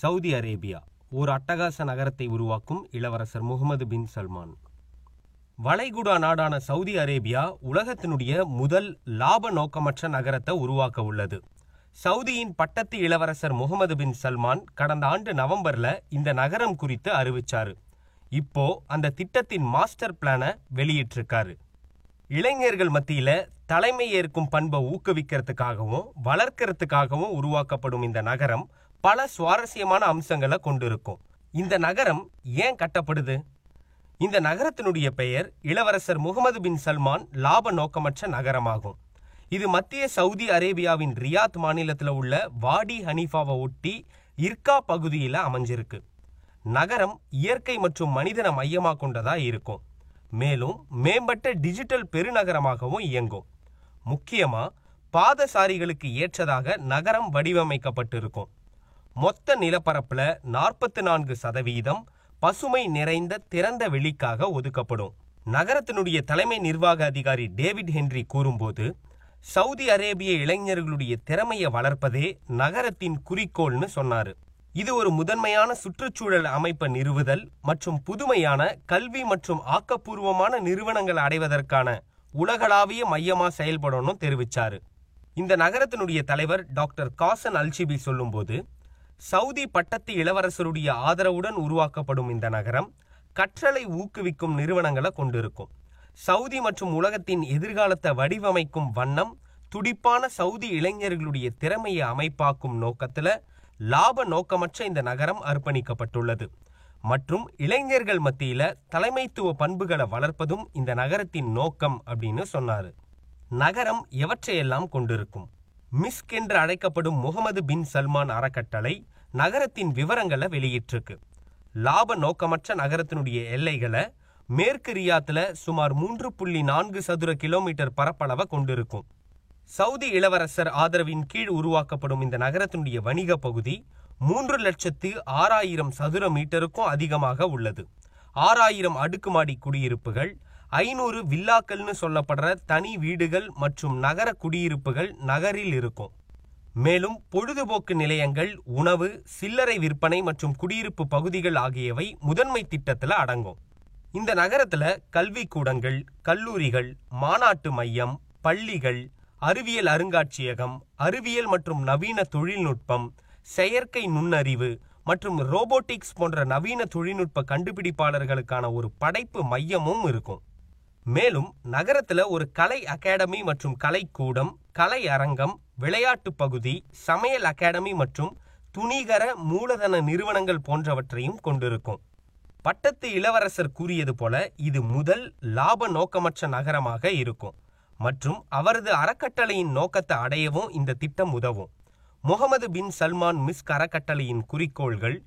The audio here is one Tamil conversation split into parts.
சவுதி அரேபியா ஒரு அட்டகாச நகரத்தை உருவாக்கும் இளவரசர் முகமது பின் சல்மான். வளைகுடா நாடான சவுதி அரேபியா உலகத்தினுடைய முதல் லாப நோக்கமற்ற நகரத்தை உருவாக்க உள்ளது. சவுதியின் பட்டத்து இளவரசர் முகமது பின் சல்மான் கடந்த ஆண்டு நவம்பர்ல இந்த நகரம் குறித்து அறிவிச்சாரு. இப்போ அந்த திட்டத்தின் மாஸ்டர் பிளானை வெளியிட்டிருக்காரு. இளைஞர்கள் மத்தியில தலைமை ஏற்கும் பண்பை ஊக்குவிக்கிறதுக்காகவும் வளர்க்கறதுக்காகவும் உருவாக்கப்படும் இந்த நகரம் பல சுவாரஸ்யமான அம்சங்களை கொண்டிருக்கும். இந்த நகரம் ஏன் கட்டப்படுது? இந்த நகரத்தினுடைய பெயர் இளவரசர் முகமது பின் சல்மான் லாப நோக்கமற்ற நகரமாகும். இது மத்திய சவுதி அரேபியாவின் ரியாத் மாநிலத்தில் உள்ள வாடி ஹனீஃபாவை ஒட்டி இர்கா பகுதியில் அமைஞ்சிருக்கு. நகரம் இயற்கை மற்றும் மனிதனை மையமாக கொண்டதா இருக்கும். மேலும் மேம்பட்ட டிஜிட்டல் பெருநகரமாகவும் இயங்கும். முக்கியமா பாதசாரிகளுக்கு ஏற்றதாக நகரம் வடிவமைக்கப்பட்டிருக்கும். மொத்த நிலப்பரப்புல நாற்பத்தி நான்கு சதவீதம் பசுமை நிறைந்த திறந்த வெளிக்காக ஒதுக்கப்படும். நகரத்தினுடைய தலைமை நிர்வாக அதிகாரி டேவிட் ஹென்றி கூறும்போது சவுதி அரேபிய இளைஞர்களுடைய திறமையை வளர்ப்பதே நகரத்தின் குறிக்கோள்னு சொன்னாரு. இது ஒரு முதன்மையான சுற்றுச்சூழல் அமைப்பை நிறுவுதல் மற்றும் புதுமையான கல்வி மற்றும் ஆக்கப்பூர்வமான நிறுவனங்கள் அடைவதற்கான உலகளாவிய மையமா செயல்படணும்னு தெரிவிச்சாரு. இந்த நகரத்தினுடைய தலைவர் டாக்டர் காசன் அல்சிபி சொல்லும்போது சவுதி பட்டத்து இளவரசருடைய ஆதரவுடன் உருவாக்கப்படும் இந்த நகரம் கற்றலை ஊக்குவிக்கும் நிறுவனங்களை கொண்டிருக்கும். சவுதி மற்றும் உலகத்தின் எதிர்காலத்தை வடிவமைக்கும் வண்ணம் துடிப்பான சவுதி இளைஞர்களுடைய திறமையை அமைப்பாக்கும் நோக்கத்துல லாப நோக்கமற்ற இந்த நகரம் அர்ப்பணிக்கப்பட்டுள்ளது. மற்றும் இளைஞர்கள் மத்தியில தலைமைத்துவ பண்புகளை வளர்ப்பதும் இந்த நகரத்தின் நோக்கம் அப்படின்னு சொன்னாரு. நகரம் எவற்றையெல்லாம் கொண்டிருக்கும்? மிஸ்க் என்று அழைக்கப்படும் முகமது பின் சல்மான் அறக்கட்டளை நகரத்தின் விவரங்களை வெளியிட்டிருக்கு. லாப நோக்கமற்ற நகரத்தினுடைய எல்லைகளை மேற்கு ரியாத்துல சுமார் மூன்று புள்ளி நான்கு சதுர கிலோமீட்டர் பரப்பளவை கொண்டிருக்கும். சவுதி இளவரசர் ஆதரவின் கீழ் உருவாக்கப்படும் இந்த நகரத்தினுடைய வணிக பகுதி மூன்று லட்சத்து ஆறாயிரம் சதுர மீட்டருக்கும் அதிகமாக உள்ளது. ஆறாயிரம் அடுக்குமாடி குடியிருப்புகள் ஐநூறு வில்லாக்கள்னு சொல்லப்படுற தனி வீடுகள் மற்றும் நகர குடியிருப்புகள் நகரில் இருக்கும். மேலும் பொழுதுபோக்கு நிலையங்கள் உணவு சில்லறை விற்பனை மற்றும் குடியிருப்பு பகுதிகள் ஆகியவை முதன்மை திட்டத்தில் அடங்கும். இந்த நகரத்துல கல்வி கூடங்கள் கல்லூரிகள் மாநாட்டு மையம் பள்ளிகள் அறிவியல் அருங்காட்சியகம் அறிவியல் மற்றும் நவீன தொழில்நுட்பம் செயற்கை நுண்ணறிவு மற்றும் ரோபோட்டிக்ஸ் போன்ற நவீன தொழில்நுட்ப கண்டுபிடிப்பாளர்களுக்கான ஒரு படைப்பு மையமும் இருக்கும். மேலும் நகரத்துல ஒரு கலை அகாடமி மற்றும் கலைக்கூடம் கலை அரங்கம் விளையாட்டு பகுதி சமையல் அகாடமி மற்றும் துணிகர மூலதன நிறுவனங்கள் போன்றவற்றையும் கொண்டிருக்கும். பட்டத்து இளவரசர் கூறியது போல இது முதல் லாப நோக்கமற்ற நகரமாக இருக்கும். மற்றும் அவரது அறக்கட்டளையின் நோக்கத்தை அடையவும் இந்த திட்டம் உதவும். முகமது பின் சல்மான் மிஸ்க் அறக்கட்டளையின் குறிக்கோள்கள்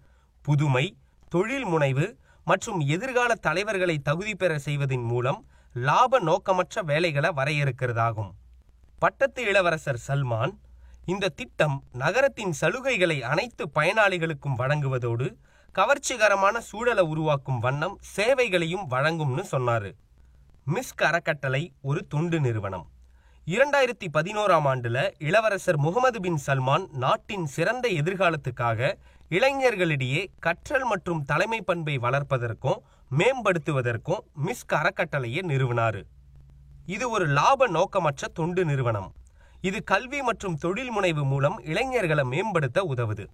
புதுமை தொழில் முனைவு மற்றும் எதிர்கால தலைவர்களை தகுதி பெற செய்வதன் மூலம் லாப நோக்கமற்ற வேலைகளை வரையறுக்கிறதாகும். பட்டத்து இளவரசர் சல்மான் இந்த திட்டம் நகரத்தின் சலுகைகளை அனைத்து பயனாளிகளுக்கும் வழங்குவதோடு கவர்ச்சிகரமான சூழலை உருவாக்கும் வண்ணம் சேவைகளையும் வழங்கும்னு சொன்னாரு. மிஸ்க் அறக்கட்டளை ஒரு தொண்டு நிறுவனம். இரண்டாயிரத்தி பதினோராம் ஆண்டுல இளவரசர் முகமது பின் சல்மான் நாட்டின் சிறந்த எதிர்காலத்துக்காக இளைஞர்களிடையே கற்றல் மற்றும் தலைமை பண்பை வளர்ப்பதற்கும் மேம்படுத்துவதற்கும் மிஸ்க் அறக்கட்டளையை நிறுவினாரு. இது ஒரு லாப நோக்கமற்ற தொண்டு நிறுவனம். இது கல்வி மற்றும் தொழில் முனைவு மூலம் இளைஞர்களை மேம்படுத்த உதவுது.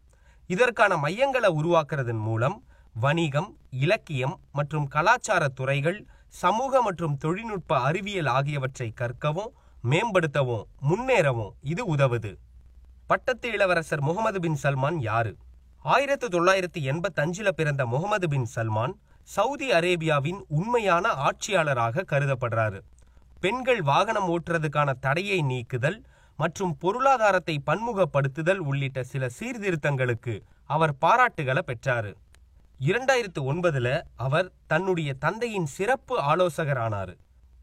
இதற்கான மையங்களை உருவாக்குறதன் மூலம் வணிகம் இலக்கியம் மற்றும் கலாச்சார துறைகள் சமூக மற்றும் தொழில்நுட்ப அறிவியல் ஆகியவற்றை கற்கவும் மேம்படுத்தவும் முன்னேறவும் இது உதவுது. பட்டத்து இளவரசர் முகமது பின் சல்மான் யாரு? ஆயிரத்து தொள்ளாயிரத்தி எண்பத்தஞ்சில் பிறந்த முகமது பின் சல்மான் சவுதி அரேபியாவின் உண்மையான ஆட்சியாளராக கருதப்படுறாரு. பெண்கள் வாகனம் ஓட்டுறதுக்கான தடையை நீக்குதல் மற்றும் பொருளாதாரத்தை பன்முகப்படுத்துதல் உள்ளிட்ட சில சீர்திருத்தங்களுக்கு அவர் பாராட்டுகளை பெற்றார். இரண்டாயிரத்து ஒன்பதுல அவர் தன்னுடைய தந்தையின் சிறப்பு ஆலோசகரானார்.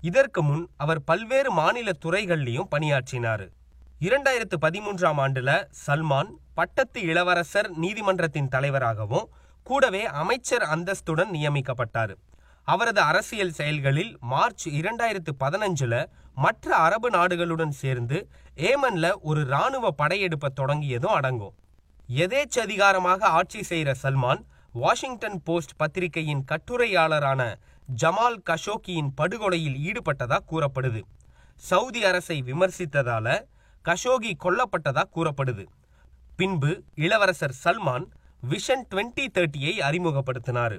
இதற்கு முன் அவர் பல்வேறு மாநில துறைகள்லையும் பணியாற்றினாரு. இரண்டாயிரத்து பதிமூன்றாம் ஆண்டுல சல்மான் பட்டத்து இளவரசர் நீதிமன்றத்தின் தலைவராகவும் கூடவே அமைச்சர் அந்தஸ்துடன் நியமிக்கப்பட்டார். அவரது அரசியல் செயல்களில் மார்ச் இரண்டாயிரத்து பதினஞ்சுல மற்ற அரபு நாடுகளுடன் சேர்ந்து ஏமன்ல ஒரு இராணுவ படையெடுப்பை தொடங்கியதும் அடங்கும். எதேச்சதிகாரமாக ஆட்சி செய்கிற சல்மான் வாஷிங்டன் போஸ்ட் பத்திரிகையின் கட்டுரையாளரான ஜமால் கஷோகியின் படுகொலையில் ஈடுபட்டதா கூறப்படுது. சவுதி அரசை விமர்சித்ததால கஷோகி கொல்லப்பட்டதா கூறப்படுது. பின்பு இளவரசர் சல்மான் விஷன் 2030 தேர்ட்டியை அறிமுகப்படுத்தினார்.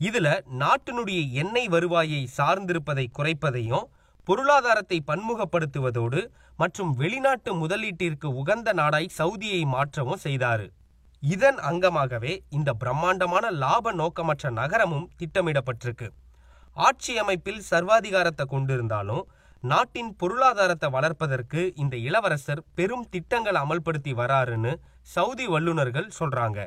இதுல நாட்டினுடைய எண்ணெய் வருவாயை சார்ந்திருப்பதை குறைப்பதையும் பொருளாதாரத்தை பன்முகப்படுத்துவதோடு மற்றும் வெளிநாட்டு முதலீட்டிற்கு உகந்த நாடாய் சவுதியை மாற்றவும் செய்தாரு. இதன் அங்கமாகவே இந்த பிரம்மாண்டமான லாப நோக்கமற்ற நகரமும் திட்டமிடப்பட்டிருக்கு. ஆட்சி அமைப்பில் சர்வாதிகாரத்தை கொண்டிருந்தாலும் நாட்டின் பொருளாதாரத்தை வளர்ப்பதற்கு இந்த இளவரசர் பெரும் திட்டங்களை அமல்படுத்தி வராருன்னு சவுதி வல்லுநர்கள் சொல்றாங்க.